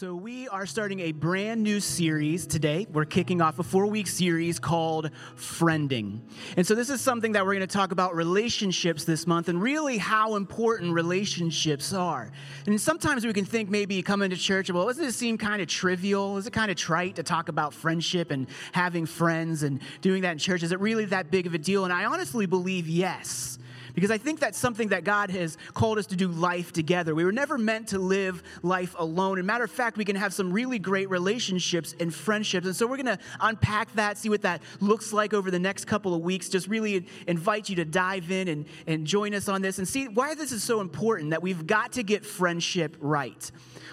So, we are starting a brand new series today. We're kicking off a four week series called Friending. And so, this is something that we're going to talk about relationships this month and really how important relationships are. And sometimes we can think maybe coming to church, well, doesn't it seem kind of trivial? Is it kind of trite to talk about friendship and having friends and doing that in church? Is it really that big of a deal? And I honestly believe yes because I think that's something that God has called us to do life together. We were never meant to live life alone. And matter of fact, we can have some really great relationships and friendships. And so we're going to unpack that, see what that looks like over the next couple of weeks. Just really invite you to dive in and, and join us on this and see why this is so important that we've got to get friendship right.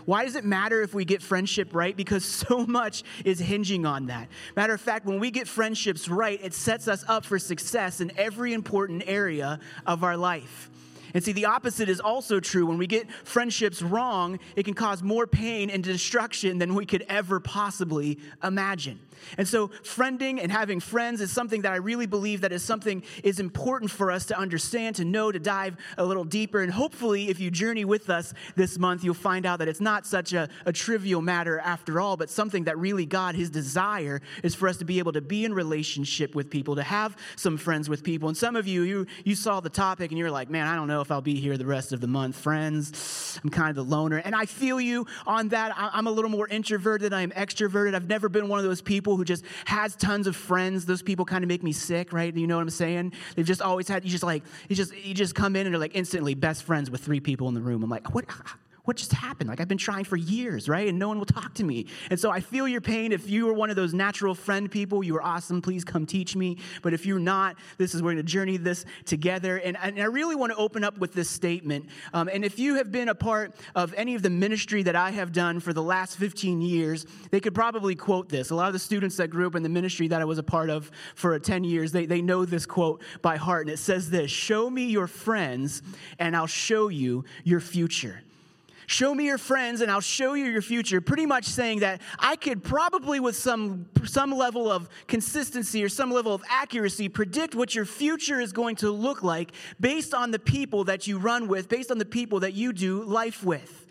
Why does it matter if we get friendship right? Because so much is hinging on that. Matter of fact, when we get friendships right, it sets us up for success in every important area of our life. And see, the opposite is also true. When we get friendships wrong, it can cause more pain and destruction than we could ever possibly imagine. And so, friending and having friends is something that I really believe that is something is important for us to understand, to know, to dive a little deeper. And hopefully, if you journey with us this month, you'll find out that it's not such a, a trivial matter after all, but something that really God, His desire is for us to be able to be in relationship with people, to have some friends with people. And some of you, you, you saw the topic and you're like, man, I don't know if I'll be here the rest of the month. Friends, I'm kind of the loner. And I feel you on that. I'm a little more introverted I am extroverted. I've never been one of those people who just has tons of friends. Those people kind of make me sick, right? You know what I'm saying? They've just always had, you just like, you just, you just come in and they're like instantly best friends with three people in the room. I'm like, what? What just happened? Like, I've been trying for years, right? And no one will talk to me. And so I feel your pain. If you are one of those natural friend people, you are awesome. Please come teach me. But if you're not, this is, we're going to journey this together. And, and I really want to open up with this statement. Um, and if you have been a part of any of the ministry that I have done for the last 15 years, they could probably quote this. A lot of the students that grew up in the ministry that I was a part of for 10 years, they, they know this quote by heart. And it says this Show me your friends, and I'll show you your future. Show me your friends and I'll show you your future. Pretty much saying that I could probably, with some, some level of consistency or some level of accuracy, predict what your future is going to look like based on the people that you run with, based on the people that you do life with.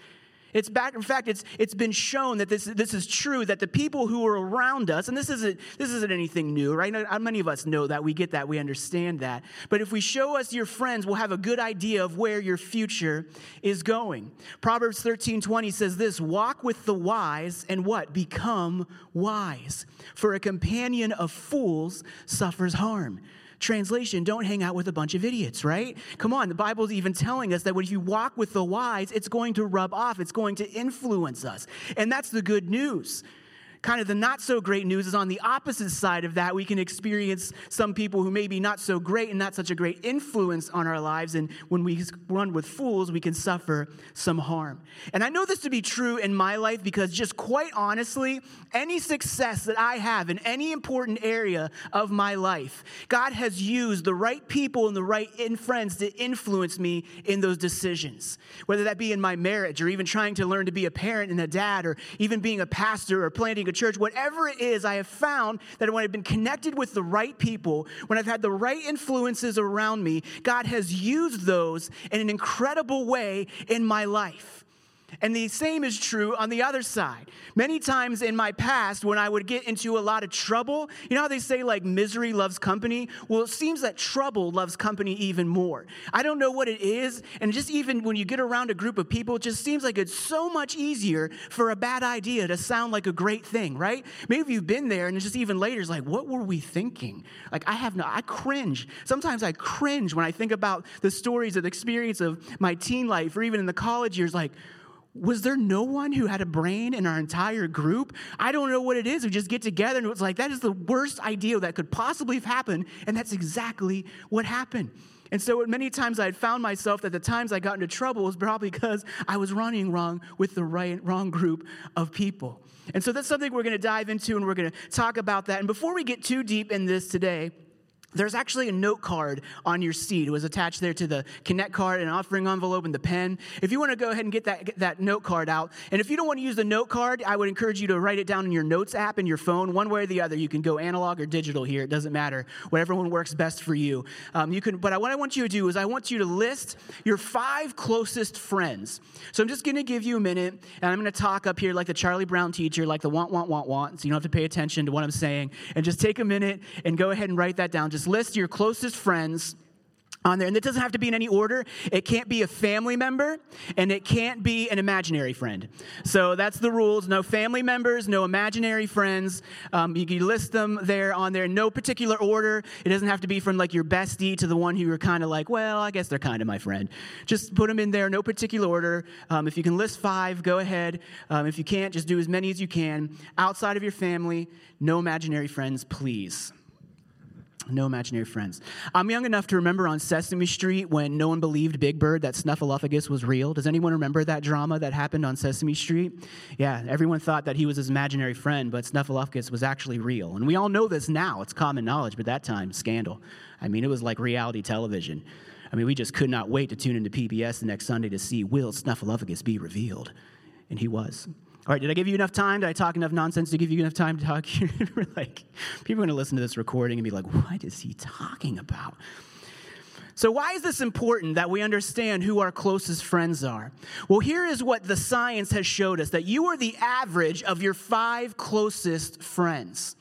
It's back, in fact, it's, it's been shown that this, this is true, that the people who are around us, and this isn't, this isn't anything new, right? Uh, many of us know that, we get that, we understand that. But if we show us your friends, we'll have a good idea of where your future is going. Proverbs 13 20 says this walk with the wise and what? Become wise. For a companion of fools suffers harm. Translation, don't hang out with a bunch of idiots, right? Come on, the Bible's even telling us that when you walk with the wise, it's going to rub off, it's going to influence us. And that's the good news kind of the not so great news is on the opposite side of that. We can experience some people who may be not so great and not such a great influence on our lives. And when we run with fools, we can suffer some harm. And I know this to be true in my life because, just quite honestly, any success that I have in any important area of my life, God has used the right people and the right friends to influence me in those decisions. Whether that be in my marriage or even trying to learn to be a parent and a dad or even being a pastor or planting a church, whatever it is, I have found that when I've been connected with the right people, when I've had the right influences around me, God has used those in an incredible way in my life. And the same is true on the other side. Many times in my past, when I would get into a lot of trouble, you know how they say like misery loves company? Well, it seems that trouble loves company even more. I don't know what it is. And just even when you get around a group of people, it just seems like it's so much easier for a bad idea to sound like a great thing, right? Maybe you've been there and it's just even later, it's like, what were we thinking? Like, I have no, I cringe. Sometimes I cringe when I think about the stories of the experience of my teen life or even in the college years, like, was there no one who had a brain in our entire group? I don't know what it is. We just get together and it's like, that is the worst idea that could possibly have happened. And that's exactly what happened. And so many times I had found myself that the times I got into trouble was probably because I was running wrong with the right, wrong group of people. And so that's something we're going to dive into and we're going to talk about that. And before we get too deep in this today, there's actually a note card on your seat. It was attached there to the Connect card, an offering envelope, and the pen. If you want to go ahead and get that, get that note card out, and if you don't want to use the note card, I would encourage you to write it down in your notes app in your phone, one way or the other. You can go analog or digital here; it doesn't matter. Whatever one works best for you. Um, you can. But what I want you to do is I want you to list your five closest friends. So I'm just going to give you a minute, and I'm going to talk up here like the Charlie Brown teacher, like the want, want, want, want. So you don't have to pay attention to what I'm saying, and just take a minute and go ahead and write that down. Just list your closest friends on there. And it doesn't have to be in any order. It can't be a family member and it can't be an imaginary friend. So that's the rules. No family members, no imaginary friends. Um, you can list them there on there no particular order. It doesn't have to be from like your bestie to the one who you're kind of like, well, I guess they're kind of my friend. Just put them in there, no particular order. Um, if you can list five, go ahead. Um, if you can't, just do as many as you can. Outside of your family, no imaginary friends, please. No imaginary friends. I'm young enough to remember on Sesame Street when no one believed Big Bird that Snuffleupagus was real. Does anyone remember that drama that happened on Sesame Street? Yeah, everyone thought that he was his imaginary friend, but Snuffleupagus was actually real. And we all know this now. It's common knowledge, but that time, scandal. I mean, it was like reality television. I mean, we just could not wait to tune into PBS the next Sunday to see will Snuffleupagus be revealed. And he was. All right, did I give you enough time? Did I talk enough nonsense to give you enough time to talk? Like, people are going to listen to this recording and be like, what is he talking about? So, why is this important that we understand who our closest friends are? Well, here is what the science has showed us that you are the average of your five closest friends.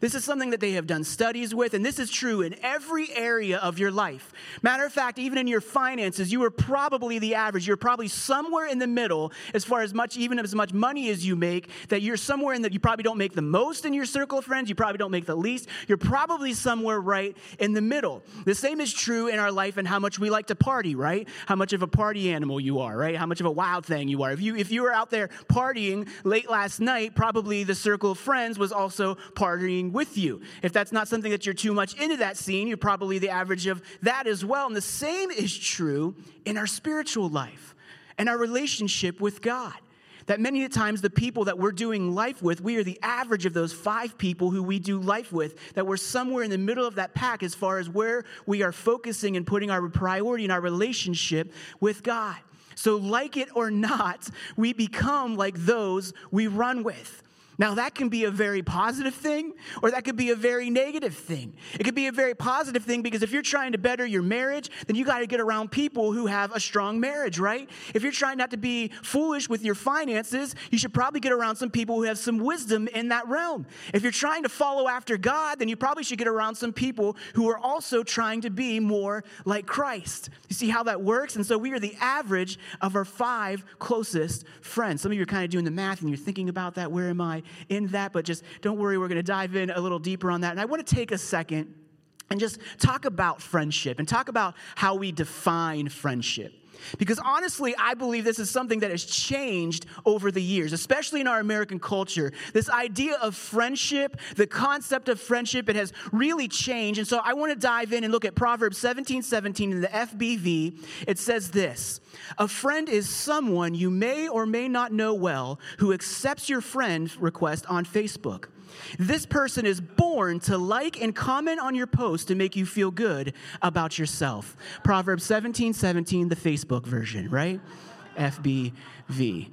This is something that they have done studies with, and this is true in every area of your life. Matter of fact, even in your finances, you are probably the average. You're probably somewhere in the middle as far as much, even as much money as you make, that you're somewhere in that you probably don't make the most in your circle of friends, you probably don't make the least. You're probably somewhere right in the middle. The same is true in our life and how much we like to party, right? How much of a party animal you are, right? How much of a wild thing you are. If you if you were out there partying late last night, probably the circle of friends was also partying with you. If that's not something that you're too much into that scene, you're probably the average of that as well. And the same is true in our spiritual life and our relationship with God. That many times the people that we're doing life with, we are the average of those five people who we do life with, that we're somewhere in the middle of that pack as far as where we are focusing and putting our priority in our relationship with God. So, like it or not, we become like those we run with. Now, that can be a very positive thing, or that could be a very negative thing. It could be a very positive thing because if you're trying to better your marriage, then you got to get around people who have a strong marriage, right? If you're trying not to be foolish with your finances, you should probably get around some people who have some wisdom in that realm. If you're trying to follow after God, then you probably should get around some people who are also trying to be more like Christ. You see how that works? And so we are the average of our five closest friends. Some of you are kind of doing the math and you're thinking about that. Where am I? In that, but just don't worry, we're going to dive in a little deeper on that. And I want to take a second and just talk about friendship and talk about how we define friendship. Because honestly, I believe this is something that has changed over the years, especially in our American culture. This idea of friendship, the concept of friendship, it has really changed. And so I want to dive in and look at Proverbs 17 17 in the FBV. It says this A friend is someone you may or may not know well who accepts your friend request on Facebook. This person is born to like and comment on your post to make you feel good about yourself. Proverbs 17 17, the Facebook version, right? FBV.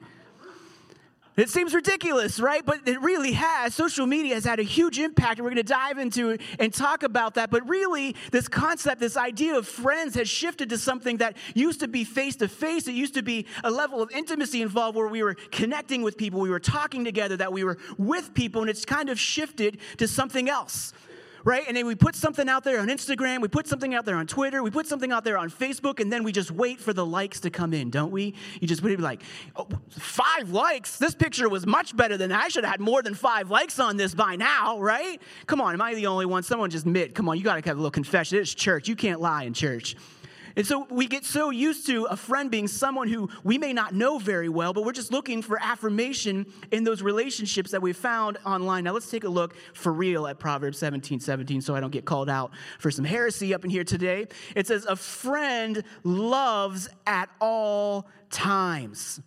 It seems ridiculous, right? But it really has. Social media has had a huge impact, and we're going to dive into it and talk about that. But really, this concept, this idea of friends has shifted to something that used to be face to face. It used to be a level of intimacy involved where we were connecting with people, we were talking together, that we were with people, and it's kind of shifted to something else right? And then we put something out there on Instagram, we put something out there on Twitter, we put something out there on Facebook, and then we just wait for the likes to come in, don't we? You just would be like, oh, five likes? This picture was much better than I should have had more than five likes on this by now, right? Come on, am I the only one? Someone just admit, come on, you got to have a little confession. It's church. You can't lie in church. And so we get so used to a friend being someone who we may not know very well, but we're just looking for affirmation in those relationships that we found online. Now let's take a look for real at Proverbs 17 17 so I don't get called out for some heresy up in here today. It says, A friend loves at all times.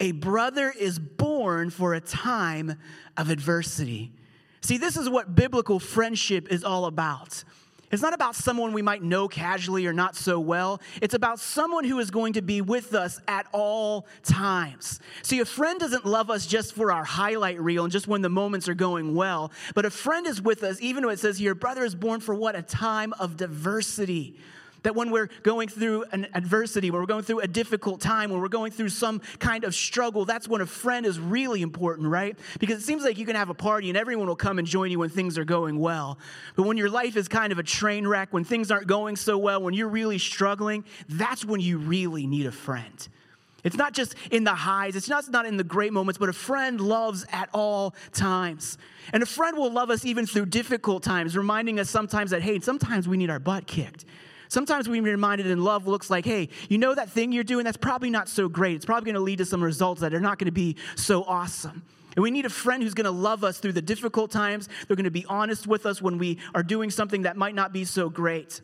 A brother is born for a time of adversity. See, this is what biblical friendship is all about. It's not about someone we might know casually or not so well. It's about someone who is going to be with us at all times. See, a friend doesn't love us just for our highlight reel and just when the moments are going well, but a friend is with us, even though it says here, brother is born for what? A time of diversity. That when we're going through an adversity, when we're going through a difficult time, when we're going through some kind of struggle, that's when a friend is really important, right? Because it seems like you can have a party and everyone will come and join you when things are going well. But when your life is kind of a train wreck, when things aren't going so well, when you're really struggling, that's when you really need a friend. It's not just in the highs, it's not, not in the great moments, but a friend loves at all times. And a friend will love us even through difficult times, reminding us sometimes that, hey, sometimes we need our butt kicked. Sometimes we're reminded in love looks like, hey, you know that thing you're doing? That's probably not so great. It's probably going to lead to some results that are not going to be so awesome. And we need a friend who's going to love us through the difficult times. They're going to be honest with us when we are doing something that might not be so great.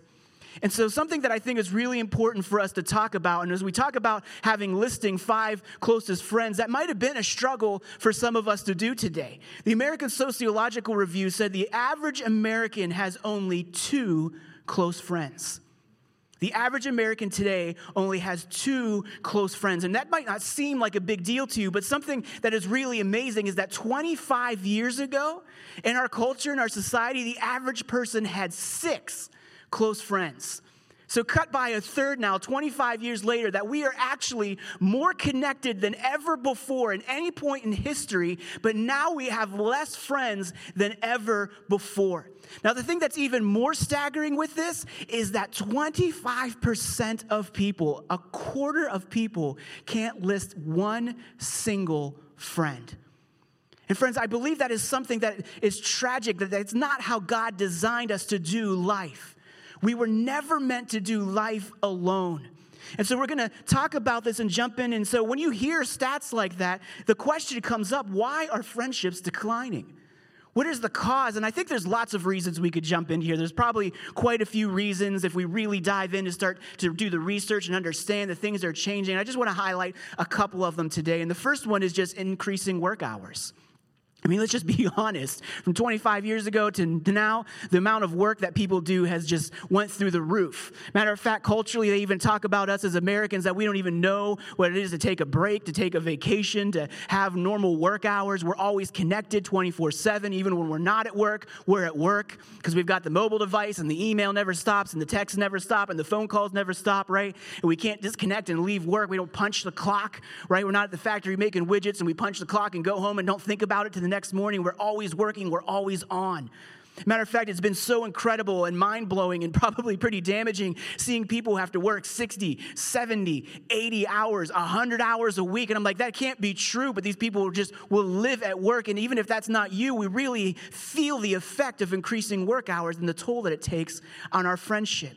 And so, something that I think is really important for us to talk about, and as we talk about having listing five closest friends, that might have been a struggle for some of us to do today. The American Sociological Review said the average American has only two close friends. The average American today only has two close friends. And that might not seem like a big deal to you, but something that is really amazing is that 25 years ago, in our culture, in our society, the average person had six close friends. So, cut by a third now, 25 years later, that we are actually more connected than ever before in any point in history, but now we have less friends than ever before. Now, the thing that's even more staggering with this is that 25% of people, a quarter of people, can't list one single friend. And friends, I believe that is something that is tragic, that it's not how God designed us to do life. We were never meant to do life alone. And so we're going to talk about this and jump in. And so when you hear stats like that, the question comes up why are friendships declining? What is the cause? And I think there's lots of reasons we could jump in here. There's probably quite a few reasons if we really dive in and start to do the research and understand that things are changing. I just want to highlight a couple of them today. And the first one is just increasing work hours. I mean, let's just be honest. From 25 years ago to now, the amount of work that people do has just went through the roof. Matter of fact, culturally, they even talk about us as Americans that we don't even know what it is to take a break, to take a vacation, to have normal work hours. We're always connected 24 7. Even when we're not at work, we're at work because we've got the mobile device and the email never stops and the texts never stop and the phone calls never stop, right? And we can't disconnect and leave work. We don't punch the clock, right? We're not at the factory making widgets and we punch the clock and go home and don't think about it to the next morning. We're always working, we're always on. Matter of fact, it's been so incredible and mind blowing and probably pretty damaging seeing people have to work 60, 70, 80 hours, 100 hours a week. And I'm like, that can't be true, but these people just will live at work. And even if that's not you, we really feel the effect of increasing work hours and the toll that it takes on our friendship.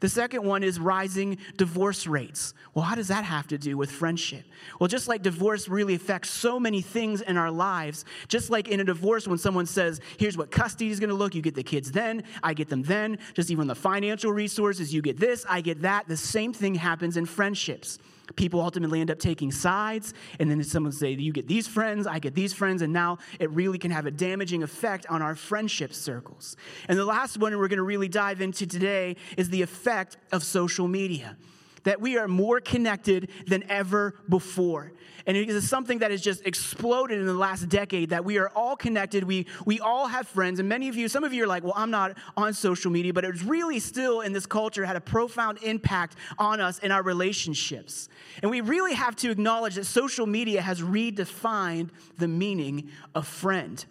The second one is rising divorce rates. Well, how does that have to do with friendship? Well, just like divorce really affects so many things in our lives, just like in a divorce, when someone says, here's what custody is going to look, you get the kids then, I get them then, just even the financial resources, you get this, I get that. The same thing happens in friendships people ultimately end up taking sides and then someone say you get these friends i get these friends and now it really can have a damaging effect on our friendship circles. And the last one we're going to really dive into today is the effect of social media that we are more connected than ever before. And it is something that has just exploded in the last decade that we are all connected. We, we all have friends. And many of you, some of you are like, well, I'm not on social media, but it's really still in this culture had a profound impact on us in our relationships. And we really have to acknowledge that social media has redefined the meaning of friend.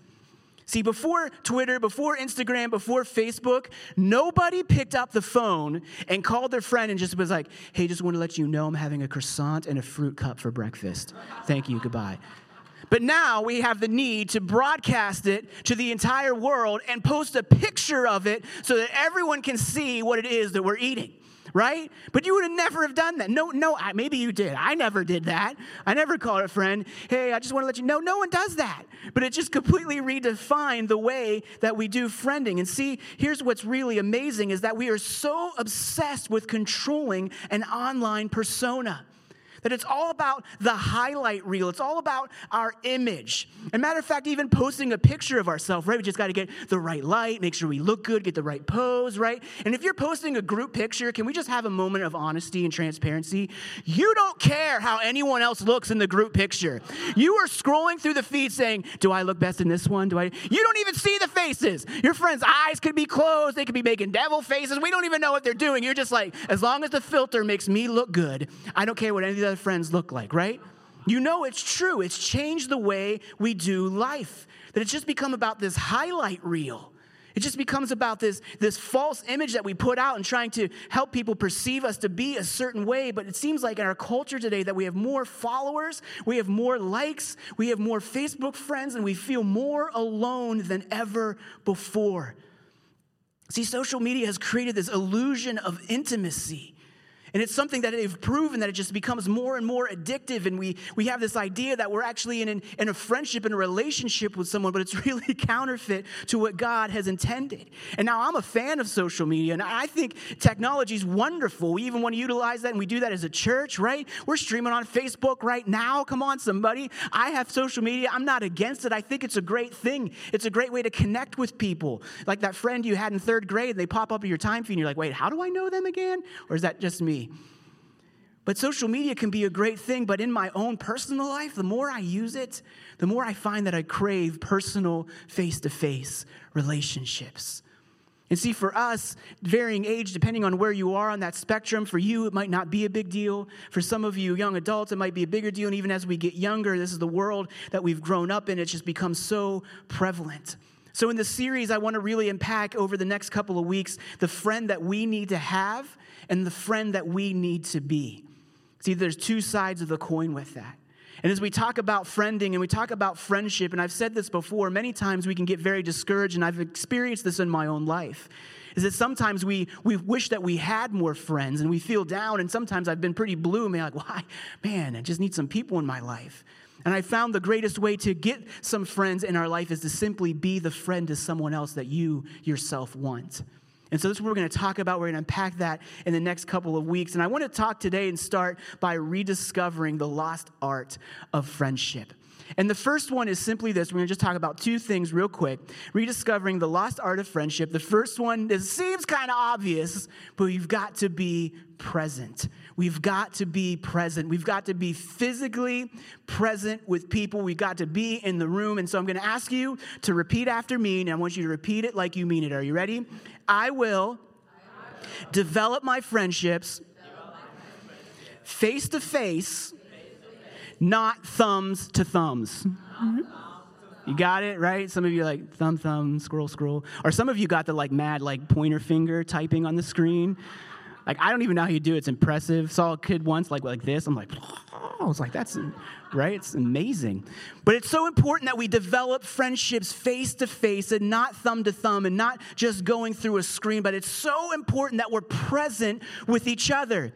See, before Twitter, before Instagram, before Facebook, nobody picked up the phone and called their friend and just was like, hey, just want to let you know I'm having a croissant and a fruit cup for breakfast. Thank you, goodbye. But now we have the need to broadcast it to the entire world and post a picture of it so that everyone can see what it is that we're eating right? But you would have never have done that. No, no, I, maybe you did. I never did that. I never called a friend, hey, I just want to let you know. No one does that. But it just completely redefined the way that we do friending. And see, here's what's really amazing is that we are so obsessed with controlling an online persona That it's all about the highlight reel. It's all about our image. And matter of fact, even posting a picture of ourselves, right? We just got to get the right light, make sure we look good, get the right pose, right? And if you're posting a group picture, can we just have a moment of honesty and transparency? You don't care how anyone else looks in the group picture. You are scrolling through the feed saying, Do I look best in this one? Do I? You don't even see the faces. Your friends' eyes could be closed, they could be making devil faces. We don't even know what they're doing. You're just like, As long as the filter makes me look good, I don't care what any of the friends look like, right? You know it's true. It's changed the way we do life. That it's just become about this highlight reel. It just becomes about this, this false image that we put out and trying to help people perceive us to be a certain way. But it seems like in our culture today that we have more followers, we have more likes, we have more Facebook friends, and we feel more alone than ever before. See, social media has created this illusion of intimacy. And it's something that they've proven that it just becomes more and more addictive. And we, we have this idea that we're actually in, an, in a friendship and a relationship with someone, but it's really counterfeit to what God has intended. And now I'm a fan of social media, and I think technology is wonderful. We even want to utilize that, and we do that as a church, right? We're streaming on Facebook right now. Come on, somebody. I have social media. I'm not against it. I think it's a great thing. It's a great way to connect with people. Like that friend you had in third grade, they pop up in your time feed, and you're like, wait, how do I know them again? Or is that just me? But social media can be a great thing, but in my own personal life, the more I use it, the more I find that I crave personal face to face relationships. And see, for us, varying age, depending on where you are on that spectrum, for you, it might not be a big deal. For some of you young adults, it might be a bigger deal. And even as we get younger, this is the world that we've grown up in. It's just become so prevalent. So, in this series, I want to really unpack over the next couple of weeks the friend that we need to have and the friend that we need to be. See, there's two sides of the coin with that. And as we talk about friending and we talk about friendship, and I've said this before, many times we can get very discouraged, and I've experienced this in my own life. Is that sometimes we, we wish that we had more friends and we feel down, and sometimes I've been pretty blue be like, why? Man, I just need some people in my life. And I found the greatest way to get some friends in our life is to simply be the friend to someone else that you yourself want. And so, this is what we're going to talk about. We're going to unpack that in the next couple of weeks. And I want to talk today and start by rediscovering the lost art of friendship. And the first one is simply this. We're going to just talk about two things real quick. Rediscovering the lost art of friendship. The first one is, seems kind of obvious, but you've got to be present. We've got to be present. We've got to be physically present with people. We've got to be in the room. And so I'm going to ask you to repeat after me, and I want you to repeat it like you mean it. Are you ready? I will develop my friendships face to face not thumbs to thumbs. You got it, right? Some of you like thumb, thumb, scroll, scroll. Or some of you got the like mad like pointer finger typing on the screen. Like I don't even know how you do it. It's impressive. Saw a kid once like like this. I'm like, oh, I was like, that's right. It's amazing. But it's so important that we develop friendships face to face and not thumb to thumb and not just going through a screen. But it's so important that we're present with each other.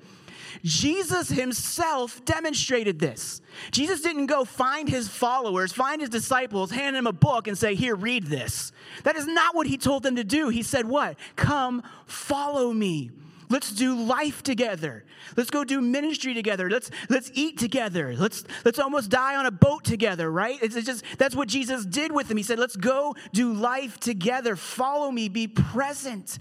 Jesus himself demonstrated this. Jesus didn't go find his followers, find his disciples, hand them a book, and say, Here, read this. That is not what he told them to do. He said, What? Come, follow me. Let's do life together. Let's go do ministry together. Let's let's eat together. Let's let's almost die on a boat together, right? It's, just that's what Jesus did with them. He said, "Let's go do life together. Follow me. Be present."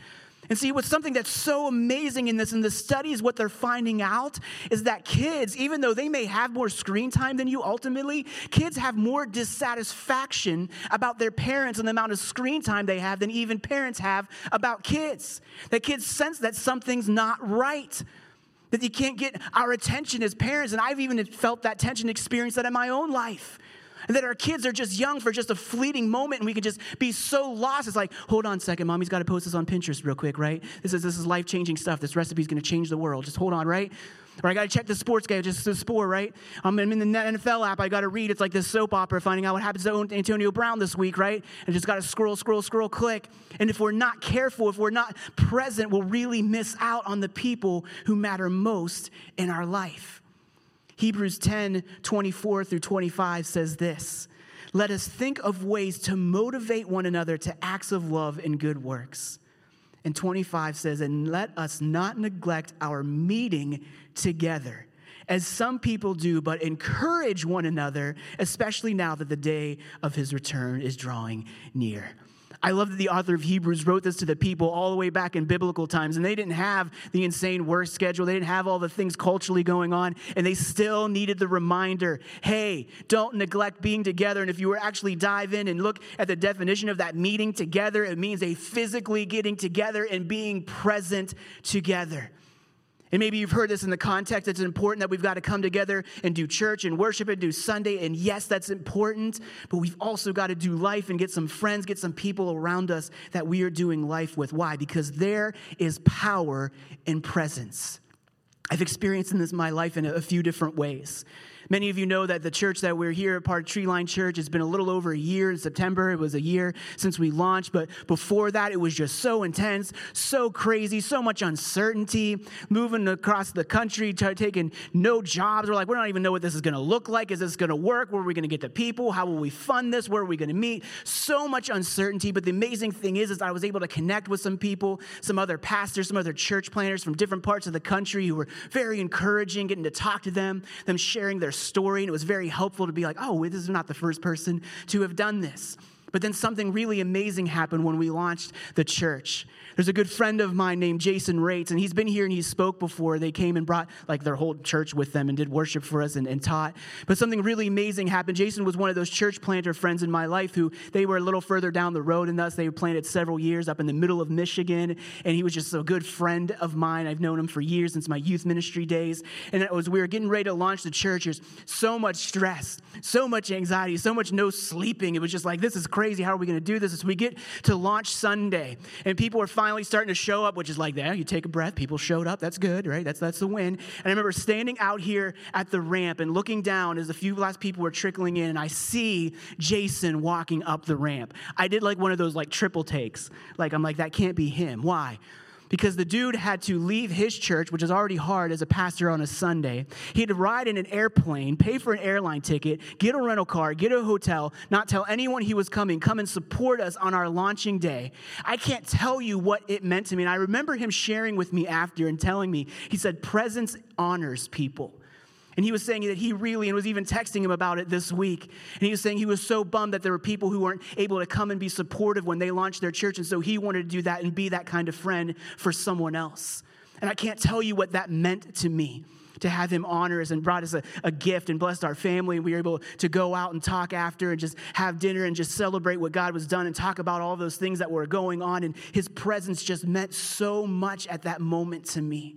And see, what's something that's so amazing in this, in the studies, what they're finding out is that kids, even though they may have more screen time than you ultimately, kids have more dissatisfaction about their parents and the amount of screen time they have than even parents have about kids. That kids sense that something's not right. That you can't get our attention as parents. And I've even felt that tension, experienced that in my own life. And that our kids are just young for just a fleeting moment and we can just be so lost. It's like, hold on a second, mommy's got to post this on Pinterest real quick, right? This is this is life-changing stuff. This recipe is going to change the world. Just hold on, right? Or I got to check the sports guide, just the sport, right? I'm in the NFL app. I got to read. It's like this soap opera, finding out what happens to Antonio Brown this week, right? And just got to scroll, scroll, scroll, click. And if we're not careful, if we're not present, we'll really miss out on the people who matter most in our life. Hebrews 10 24 through 25 says this Let us think of ways to motivate one another to acts of love and good works. And 25 says, And let us not neglect our meeting together, as some people do, but encourage one another, especially now that the day of his return is drawing near. I love that the author of Hebrews wrote this to the people all the way back in biblical times, and they didn't have the insane work schedule. They didn't have all the things culturally going on, and they still needed the reminder hey, don't neglect being together. And if you were actually dive in and look at the definition of that meeting together, it means a physically getting together and being present together. And maybe you've heard this in the context. It's important that we've got to come together and do church and worship and do Sunday. And yes, that's important. But we've also got to do life and get some friends, get some people around us that we are doing life with. Why? Because there is power in presence. I've experienced in this my life in a few different ways. Many of you know that the church that we're here, part of Treeline Church, has been a little over a year. In September, it was a year since we launched. But before that, it was just so intense, so crazy, so much uncertainty, moving across the country, taking no jobs. We're like, we don't even know what this is going to look like. Is this going to work? Where are we going to get the people? How will we fund this? Where are we going to meet? So much uncertainty. But the amazing thing is, is I was able to connect with some people, some other pastors, some other church planters from different parts of the country who were very encouraging, getting to talk to them, them sharing their story, and it was very helpful to be like, oh, this is not the first person to have done this. But then something really amazing happened when we launched the church. There's a good friend of mine named Jason Rates, and he's been here and he spoke before. They came and brought like their whole church with them and did worship for us and, and taught. But something really amazing happened. Jason was one of those church planter friends in my life who they were a little further down the road than us. They planted several years up in the middle of Michigan, and he was just a good friend of mine. I've known him for years since my youth ministry days. And it was we were getting ready to launch the church. There's so much stress, so much anxiety, so much no sleeping. It was just like, this is crazy. How are we going to do this? As we get to launch Sunday, and people were finally starting to show up, which is like that. You take a breath, people showed up. That's good, right? That's, that's the win. And I remember standing out here at the ramp and looking down as a few last people were trickling in, and I see Jason walking up the ramp. I did like one of those like triple takes. Like, I'm like, that can't be him. Why? Because the dude had to leave his church, which is already hard as a pastor on a Sunday. He had to ride in an airplane, pay for an airline ticket, get a rental car, get a hotel, not tell anyone he was coming, come and support us on our launching day. I can't tell you what it meant to me. And I remember him sharing with me after and telling me, he said, presence honors people. And he was saying that he really, and was even texting him about it this week. And he was saying he was so bummed that there were people who weren't able to come and be supportive when they launched their church. And so he wanted to do that and be that kind of friend for someone else. And I can't tell you what that meant to me to have him honor us and brought us a, a, gift and blessed our family. And we were able to go out and talk after and just have dinner and just celebrate what God was done and talk about all those things that were going on. And his presence just meant so much at that moment to me.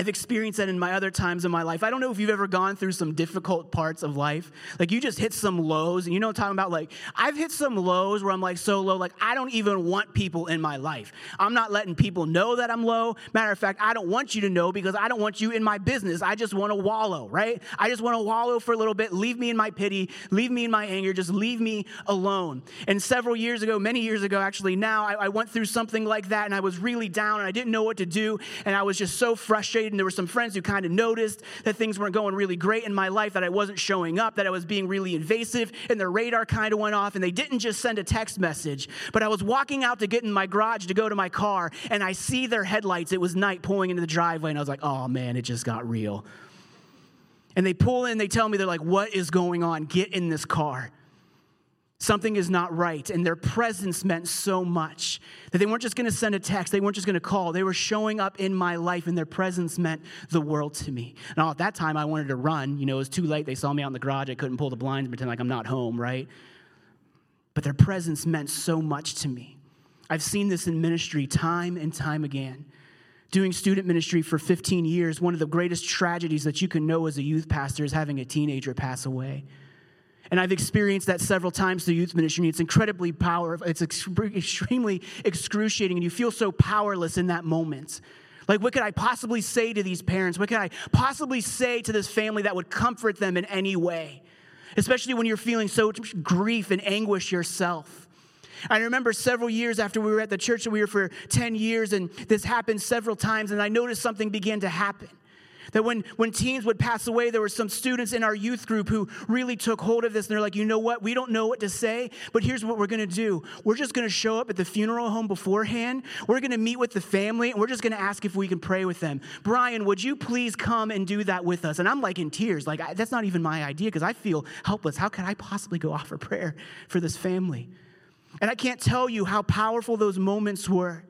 I've experienced that in my other times in my life. I don't know if you've ever gone through some difficult parts of life. Like you just hit some lows, and you know what I'm talking about? Like I've hit some lows where I'm like so low, like I don't even want people in my life. I'm not letting people know that I'm low. Matter of fact, I don't want you to know because I don't want you in my business. I just want to wallow, right? I just want to wallow for a little bit. Leave me in my pity, leave me in my anger, just leave me alone. And several years ago, many years ago actually, now I, I went through something like that and I was really down and I didn't know what to do. And I was just so frustrated and there were some friends who kind of noticed that things weren't going really great in my life, that I wasn't showing up, that I was being really invasive, and their radar kind of went off, and they didn't just send a text message. But I was walking out to get in my garage to go to my car, and I see their headlights. It was night pulling into the driveway, and I was like, oh man, it just got real. And they pull in, they tell me, they're like, what is going on? Get in this car something is not right. And their presence meant so much that they weren't just going to send a text, they weren't just going to call. They were showing up in my life, and their presence meant the world to me. Now, at that time, I wanted to run. You know, it was too late. They saw me out in the garage. I couldn't pull the blinds and pretend like I'm not home, right? But their presence meant so much to me. I've seen this in ministry time and time again. Doing student ministry for 15 years, one of the greatest tragedies that you can know as a youth pastor is having a teenager pass away. And I've experienced that several times through youth ministry. It's incredibly powerful. It's extremely excruciating, and you feel so powerless in that moment. Like, what could I possibly say to these parents? What could I possibly say to this family that would comfort them in any way? Especially when you're feeling so grief and anguish yourself. I remember several years after we were at the church that we were for 10 years, and this happened several times, and I noticed something began to happen That when, when teens would pass away, there were some students in our youth group who really took hold of this and they're like, you know what? We don't know what to say, but here's what we're gonna do. We're just gonna show up at the funeral home beforehand. We're gonna meet with the family and we're just gonna ask if we can pray with them. Brian, would you please come and do that with us? And I'm like in tears. Like, I, that's not even my idea because I feel helpless. How could I possibly go offer prayer for this family? And I can't tell you how powerful those moments were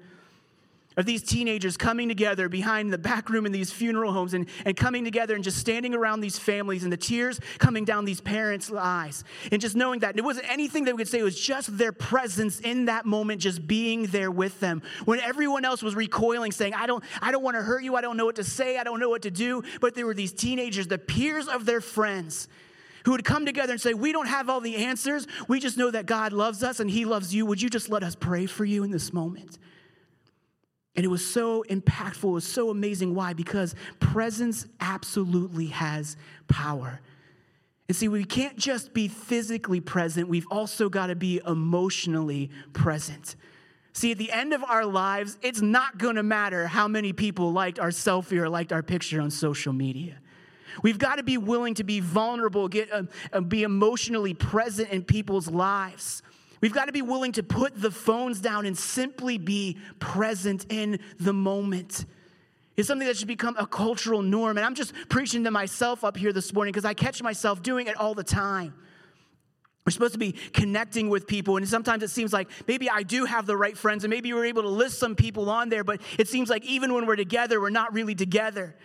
of these teenagers coming together behind the back room in these funeral homes and, and coming together and just standing around these families and the tears coming down these parents' eyes. And just knowing that it wasn't anything that we could say, it was just their presence in that moment, just being there with them. When everyone else was recoiling, saying, I don't, I don't want to hurt you, I don't know what to say, I don't know what to do. But there were these teenagers, the peers of their friends who would come together and say, We don't have all the answers. We just know that God loves us and He loves you. Would you just let us pray for you in this moment? And it was so impactful, it was so amazing. Why? Because presence absolutely has power. And see, we can't just be physically present, we've also got to be emotionally present. See, at the end of our lives, it's not going to matter how many people liked our selfie or liked our picture on social media. We've got to be willing to be vulnerable, get, uh, uh, be emotionally present in people's lives. We've got to be willing to put the phones down and simply be present in the moment. It's something that should become a cultural norm. And I'm just preaching to myself up here this morning because I catch myself doing it all the time. We're supposed to be connecting with people, and sometimes it seems like maybe I do have the right friends, and maybe we're able to list some people on there, but it seems like even when we're together, we're not really together.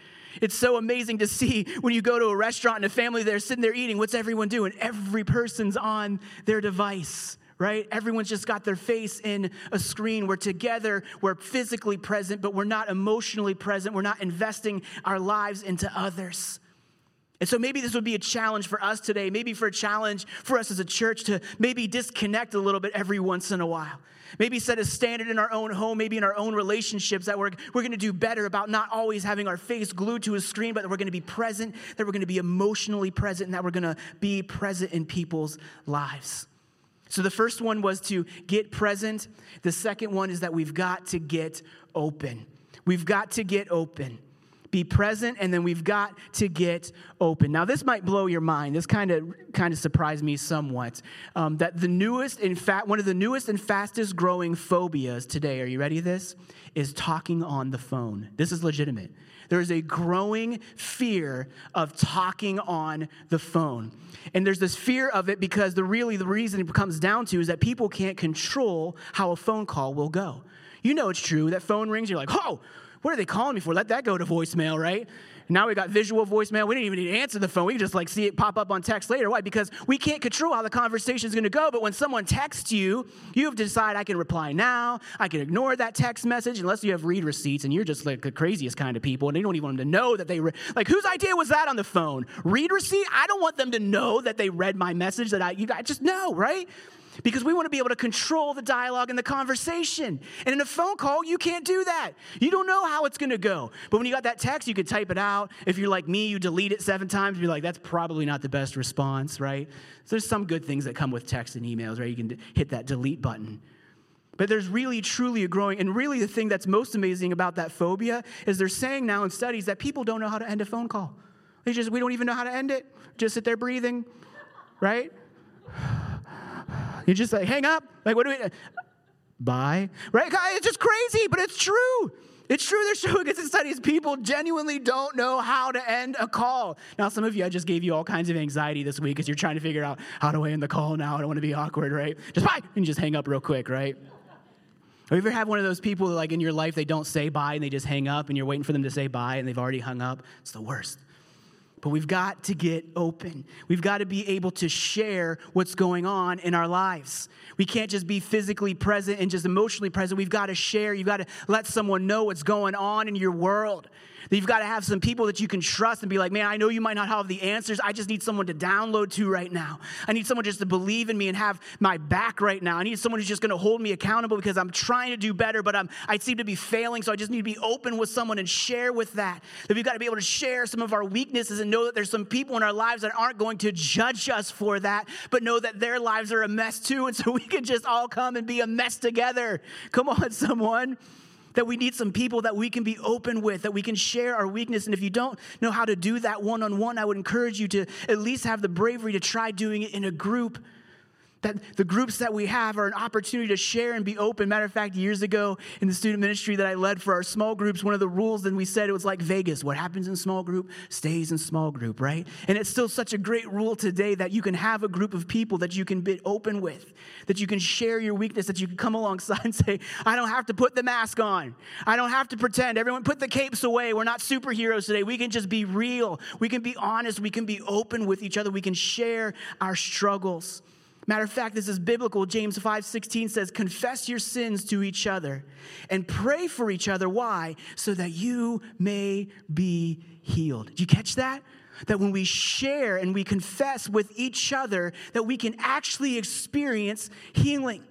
It's so amazing to see when you go to a restaurant and a family there sitting there eating, what's everyone doing? Every person's on their device right? Everyone's just got their face in a screen. We're together, we're physically present, but we're not emotionally present. We're not investing our lives into others. And so maybe this would be a challenge for us today, maybe for a challenge for us as a church to maybe disconnect a little bit every once in a while. Maybe set a standard in our own home, maybe in our own relationships that we're, we're gonna do better about not always having our face glued to a screen, but that we're gonna be present, that we're gonna be emotionally present, and that we're gonna be present in people's lives. So the first one was to get present. The second one is that we've got to get open. We've got to get open. Be present, and then we've got to get open. Now, this might blow your mind. This kind of kind of surprised me somewhat. Um, that the newest, in fact, one of the newest and fastest growing phobias today. Are you ready? This is talking on the phone. This is legitimate. There is a growing fear of talking on the phone. And there's this fear of it because the really the reason it comes down to is that people can't control how a phone call will go. You know it's true. That phone rings, you're like, oh, what are they calling me for? Let that go to voicemail, right? Now we got visual voicemail. We didn't even need to answer the phone. We can just like see it pop up on text later. Why? Because we can't control how the conversation is going to go. But when someone texts you, you have to decide I can reply now. I can ignore that text message unless you have read receipts and you're just like the craziest kind of people and they don't even want them to know that they re- like whose idea was that on the phone? Read receipt? I don't want them to know that they read my message that I you guys just know, right? Because we want to be able to control the dialogue and the conversation. And in a phone call, you can't do that. You don't know how it's going to go. But when you got that text, you could type it out. If you're like me, you delete it seven times, you're like, that's probably not the best response, right? So there's some good things that come with text and emails, right? You can hit that delete button. But there's really, truly a growing, and really the thing that's most amazing about that phobia is they're saying now in studies that people don't know how to end a phone call. They just, we don't even know how to end it. Just sit there breathing, right? You just like, hang up. Like, what do we, bye? Right? It's just crazy, but it's true. It's true. They're showing us in studies people genuinely don't know how to end a call. Now, some of you, I just gave you all kinds of anxiety this week as you're trying to figure out how do I end the call now. I don't want to be awkward, right? Just bye, and just hang up real quick, right? Or you ever have one of those people that, like in your life they don't say bye and they just hang up and you're waiting for them to say bye and they've already hung up? It's the worst. But we've got to get open. We've got to be able to share what's going on in our lives. We can't just be physically present and just emotionally present. We've got to share. You've got to let someone know what's going on in your world. That you've got to have some people that you can trust and be like, man, I know you might not have the answers. I just need someone to download to right now. I need someone just to believe in me and have my back right now. I need someone who's just going to hold me accountable because I'm trying to do better, but I'm, I seem to be failing. So I just need to be open with someone and share with that. That we've got to be able to share some of our weaknesses and know that there's some people in our lives that aren't going to judge us for that, but know that their lives are a mess too. And so we can just all come and be a mess together. Come on, someone. That we need some people that we can be open with, that we can share our weakness. And if you don't know how to do that one on one, I would encourage you to at least have the bravery to try doing it in a group that the groups that we have are an opportunity to share and be open. Matter of fact, years ago in the student ministry that I led for our small groups, one of the rules then we said it was like Vegas. What happens in small group stays in small group, right? And it's still such a great rule today that you can have a group of people that you can be open with, that you can share your weakness, that you can come alongside and say, I don't have to put the mask on. I don't have to pretend. Everyone put the capes away. We're not superheroes today. We can just be real. We can be honest. We can be open with each other. We can share our struggles. Matter of fact, this is biblical. James 5:16 says, "Confess your sins to each other and pray for each other why? So that you may be healed." Did you catch that? That when we share and we confess with each other that we can actually experience healing.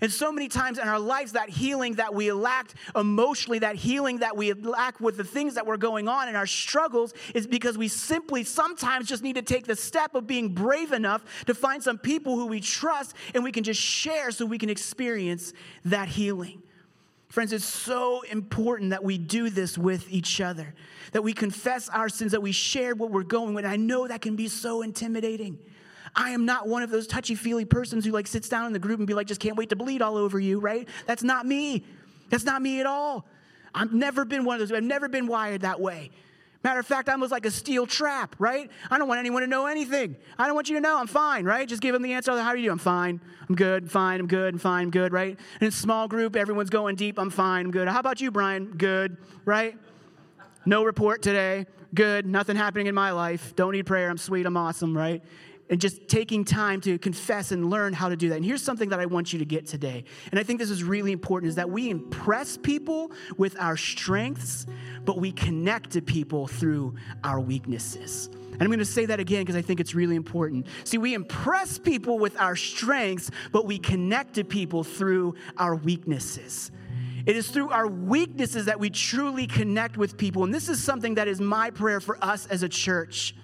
And so many times in our lives, that healing that we lacked emotionally, that healing that we lack with the things that were going on in our struggles, is because we simply sometimes just need to take the step of being brave enough to find some people who we trust and we can just share so we can experience that healing. Friends, it's so important that we do this with each other, that we confess our sins, that we share what we're going with. I know that can be so intimidating. I am not one of those touchy feely persons who like sits down in the group and be like, just can't wait to bleed all over you, right? That's not me. That's not me at all. I've never been one of those. I've never been wired that way. Matter of fact, I'm almost like a steel trap, right? I don't want anyone to know anything. I don't want you to know I'm fine, right? Just give them the answer. How are you? Doing? I'm fine. I'm good. Fine. I'm good. I'm fine. I'm good, right? In a small group, everyone's going deep. I'm fine. I'm good. How about you, Brian? Good, right? No report today. Good. Nothing happening in my life. Don't need prayer. I'm sweet. I'm awesome, right? And just taking time to confess and learn how to do that. And here's something that I want you to get today. And I think this is really important is that we impress people with our strengths, but we connect to people through our weaknesses. And I'm going to say that again because I think it's really important. See, we impress people with our strengths, but we connect to people through our weaknesses. It is through our weaknesses that we truly connect with people. And this is something that is my prayer for us as a church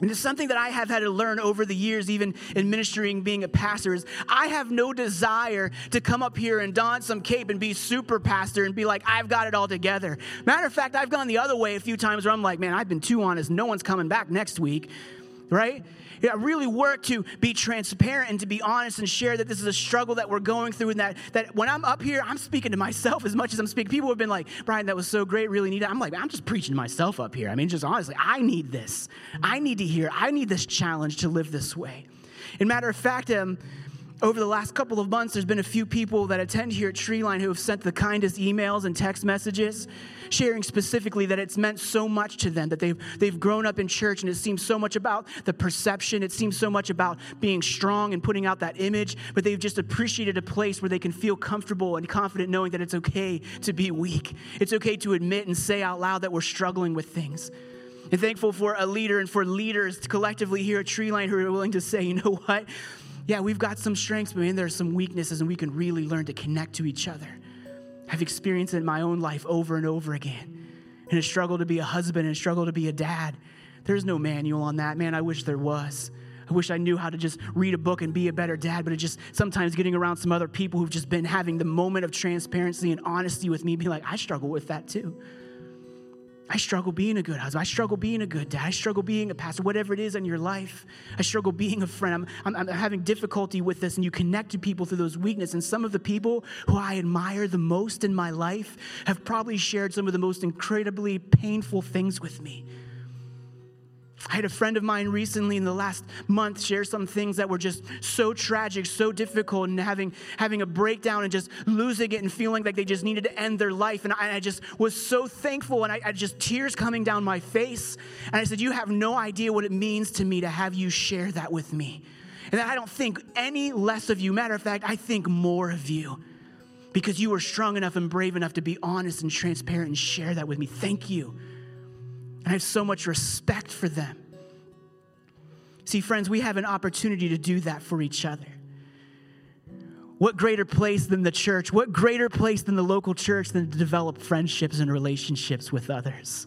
and it's something that I have had to learn over the years, even in ministering, being a pastor, is I have no desire to come up here and don some cape and be super pastor and be like, I've got it all together. Matter of fact, I've gone the other way a few times where I'm like, man, I've been too honest. No one's coming back next week, right? Yeah, really work to be transparent and to be honest and share that this is a struggle that we're going through and that, that when I'm up here, I'm speaking to myself as much as I'm speaking. People have been like, Brian, that was so great, really need it. I'm like, I'm just preaching to myself up here. I mean, just honestly, I need this. I need to hear. I need this challenge to live this way. And matter of fact, um, over the last couple of months, there's been a few people that attend here at Treeline who have sent the kindest emails and text messages, sharing specifically that it's meant so much to them, that they've, they've grown up in church and it seems so much about the perception. It seems so much about being strong and putting out that image, but they've just appreciated a place where they can feel comfortable and confident knowing that it's okay to be weak. It's okay to admit and say out loud that we're struggling with things. And thankful for a leader and for leaders collectively here at Treeline who are willing to say, you know what? Yeah, we've got some strengths, but man, there's some weaknesses, and we can really learn to connect to each other. I've experienced it in my own life over and over again. And a struggle to be a husband and a struggle to be a dad. There's no manual on that. Man, I wish there was. I wish I knew how to just read a book and be a better dad, but it just sometimes getting around some other people who've just been having the moment of transparency and honesty with me, be like, I struggle with that too. I struggle being a good husband. I struggle being a good dad. I struggle being a pastor, whatever it is in your life. I struggle being a friend. I'm, I'm, I'm, having difficulty with this, and you connect to people through those weaknesses. And some of the people who I admire the most in my life have probably shared some of the most incredibly painful things with me. I had a friend of mine recently in the last month share some things that were just so tragic, so difficult, and having, having a breakdown and just losing it and feeling like they just needed to end their life. And I, I just was so thankful, and I, I just tears coming down my face. And I said, You have no idea what it means to me to have you share that with me. And I don't think any less of you. Matter of fact, I think more of you because you were strong enough and brave enough to be honest and transparent and share that with me. Thank you. And I have so much respect for them. See, friends, we have an opportunity to do that for each other. What greater place than the church? What greater place than the local church than to develop friendships and relationships with others?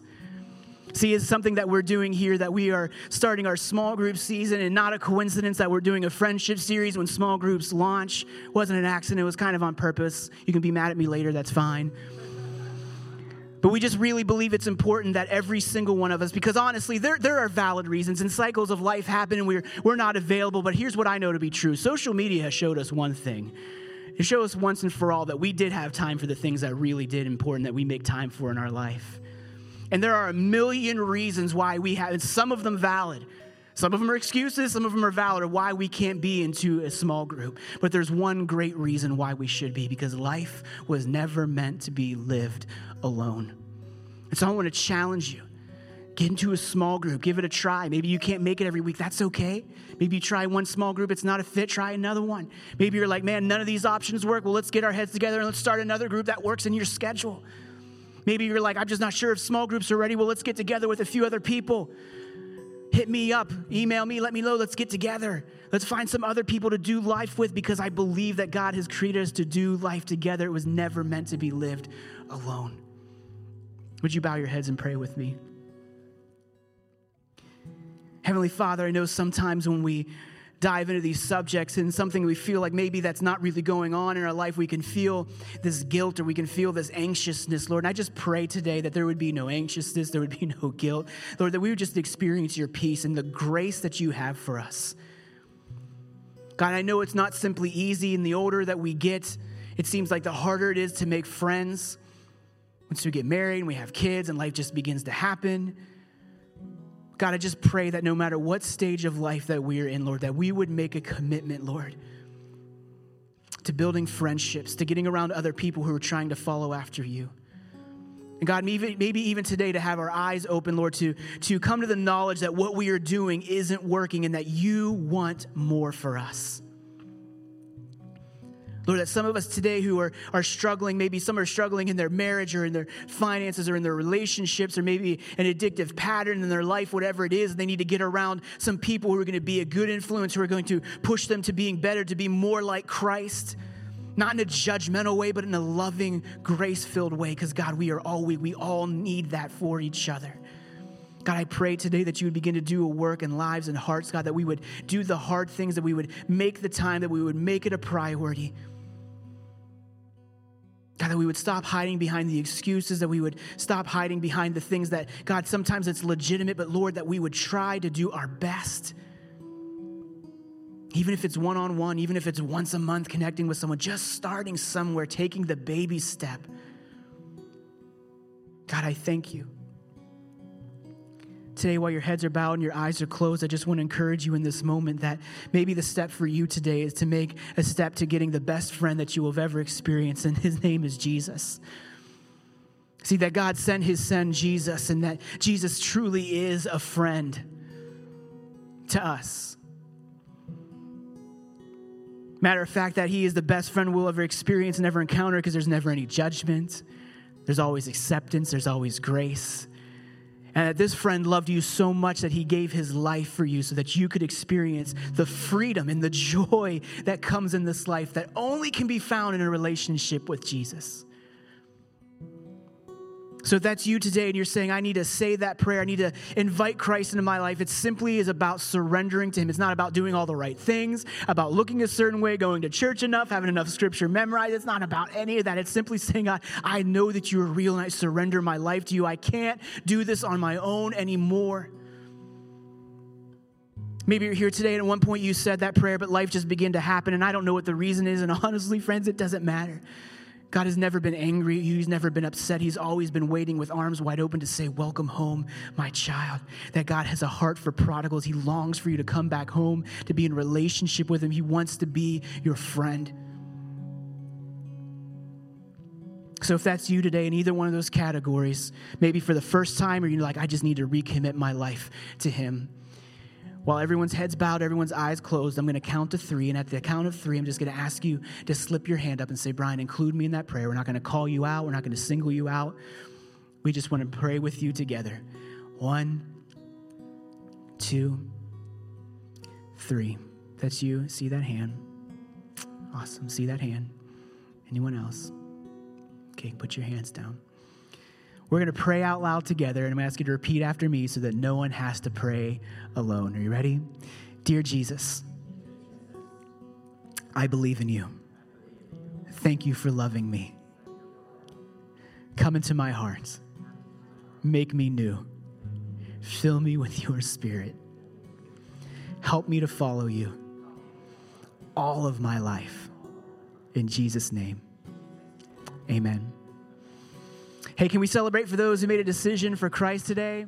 See, it's something that we're doing here that we are starting our small group season, and not a coincidence that we're doing a friendship series when small groups launch. It wasn't an accident, it was kind of on purpose. You can be mad at me later, that's fine. But we just really believe it's important that every single one of us, because honestly, there, there are valid reasons and cycles of life happen and we're, we're not available. But here's what I know to be true social media has showed us one thing. It showed us once and for all that we did have time for the things that really did important that we make time for in our life. And there are a million reasons why we have, and some of them valid. Some of them are excuses, some of them are valid, why we can't be into a small group. But there's one great reason why we should be because life was never meant to be lived alone. And so I want to challenge you. Get into a small group, give it a try. Maybe you can't make it every week. That's okay. Maybe you try one small group, it's not a fit, try another one. Maybe you're like, man, none of these options work. Well, let's get our heads together and let's start another group that works in your schedule. Maybe you're like, I'm just not sure if small groups are ready. Well, let's get together with a few other people. Hit me up, email me, let me know. Let's get together. Let's find some other people to do life with because I believe that God has created us to do life together. It was never meant to be lived alone. Would you bow your heads and pray with me? Heavenly Father, I know sometimes when we dive into these subjects and something we feel like maybe that's not really going on in our life, we can feel this guilt or we can feel this anxiousness, Lord. And I just pray today that there would be no anxiousness, there would be no guilt, Lord, that we would just experience your peace and the grace that you have for us. God, I know it's not simply easy, and the older that we get, it seems like the harder it is to make friends. Once we get married and we have kids and life just begins to happen, God, I just pray that no matter what stage of life that we're in, Lord, that we would make a commitment, Lord, to building friendships, to getting around other people who are trying to follow after you. And God, maybe, maybe even today to have our eyes open, Lord, to, to come to the knowledge that what we are doing isn't working and that you want more for us. Lord, that some of us today who are, are struggling, maybe some are struggling in their marriage or in their finances or in their relationships or maybe an addictive pattern in their life, whatever it is, they need to get around some people who are going to be a good influence, who are going to push them to being better, to be more like Christ. Not in a judgmental way, but in a loving, grace filled way, because God, we are all weak. We all need that for each other. God, I pray today that you would begin to do a work in lives and hearts, God, that we would do the hard things, that we would make the time, that we would make it a priority. God, that we would stop hiding behind the excuses, that we would stop hiding behind the things that, God, sometimes it's legitimate, but Lord, that we would try to do our best. Even if it's one on one, even if it's once a month connecting with someone, just starting somewhere, taking the baby step. God, I thank you. Today, while your heads are bowed and your eyes are closed, I just want to encourage you in this moment that maybe the step for you today is to make a step to getting the best friend that you will have ever experienced, and his name is Jesus. See, that God sent his son Jesus, and that Jesus truly is a friend to us. Matter of fact, that he is the best friend we'll ever experience and ever encounter because there's never any judgment, there's always acceptance, there's always grace. And that this friend loved you so much that he gave his life for you so that you could experience the freedom and the joy that comes in this life that only can be found in a relationship with Jesus. So if that's you today and you're saying, I need to say that prayer, I need to invite Christ into my life, it simply is about surrendering to Him. It's not about doing all the right things, about looking a certain way, going to church enough, having enough scripture memorized. It's not about any of that. It's simply saying, God, I know that you are real and I surrender my life to you. I can't do this on my own anymore. Maybe you're here today and at one point you said that prayer, but life just began to happen, and I don't know what the reason is. And honestly, friends, it doesn't matter. God has never been angry. He's never been upset. He's always been waiting with arms wide open to say, Welcome home, my child. That God has a heart for prodigals. He longs for you to come back home, to be in relationship with Him. He wants to be your friend. So, if that's you today in either one of those categories, maybe for the first time, or you're like, I just need to recommit my life to Him while everyone's heads bowed, everyone's eyes closed, I'm going to count to three. And at the count of three, I'm just going to ask you to slip your hand up and say, Brian, include me in that prayer. We're not going to call you out, we're not going to single you out. We just want to pray with you together. One, two, three. That's you. See that hand. Awesome. See that hand. Anyone else? Okay, put your hands down. We're going to pray out loud together, and I'm going to ask you to repeat after me so that no one has to pray alone. Are you ready? Dear Jesus, I believe in you. Thank you for loving me. Come into my heart. make me new. Fill me with your spirit. Help me to follow you all of my life. In Jesus' name, amen. Hey, can we celebrate for those who made a decision for Christ today?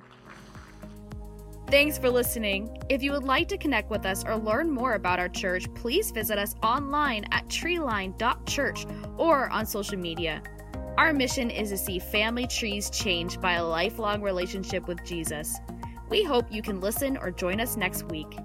Thanks for listening. If you would like to connect with us or learn more about our church, please visit us online at treeline.church or on social media. Our mission is to see family trees changed by a lifelong relationship with Jesus. We hope you can listen or join us next week.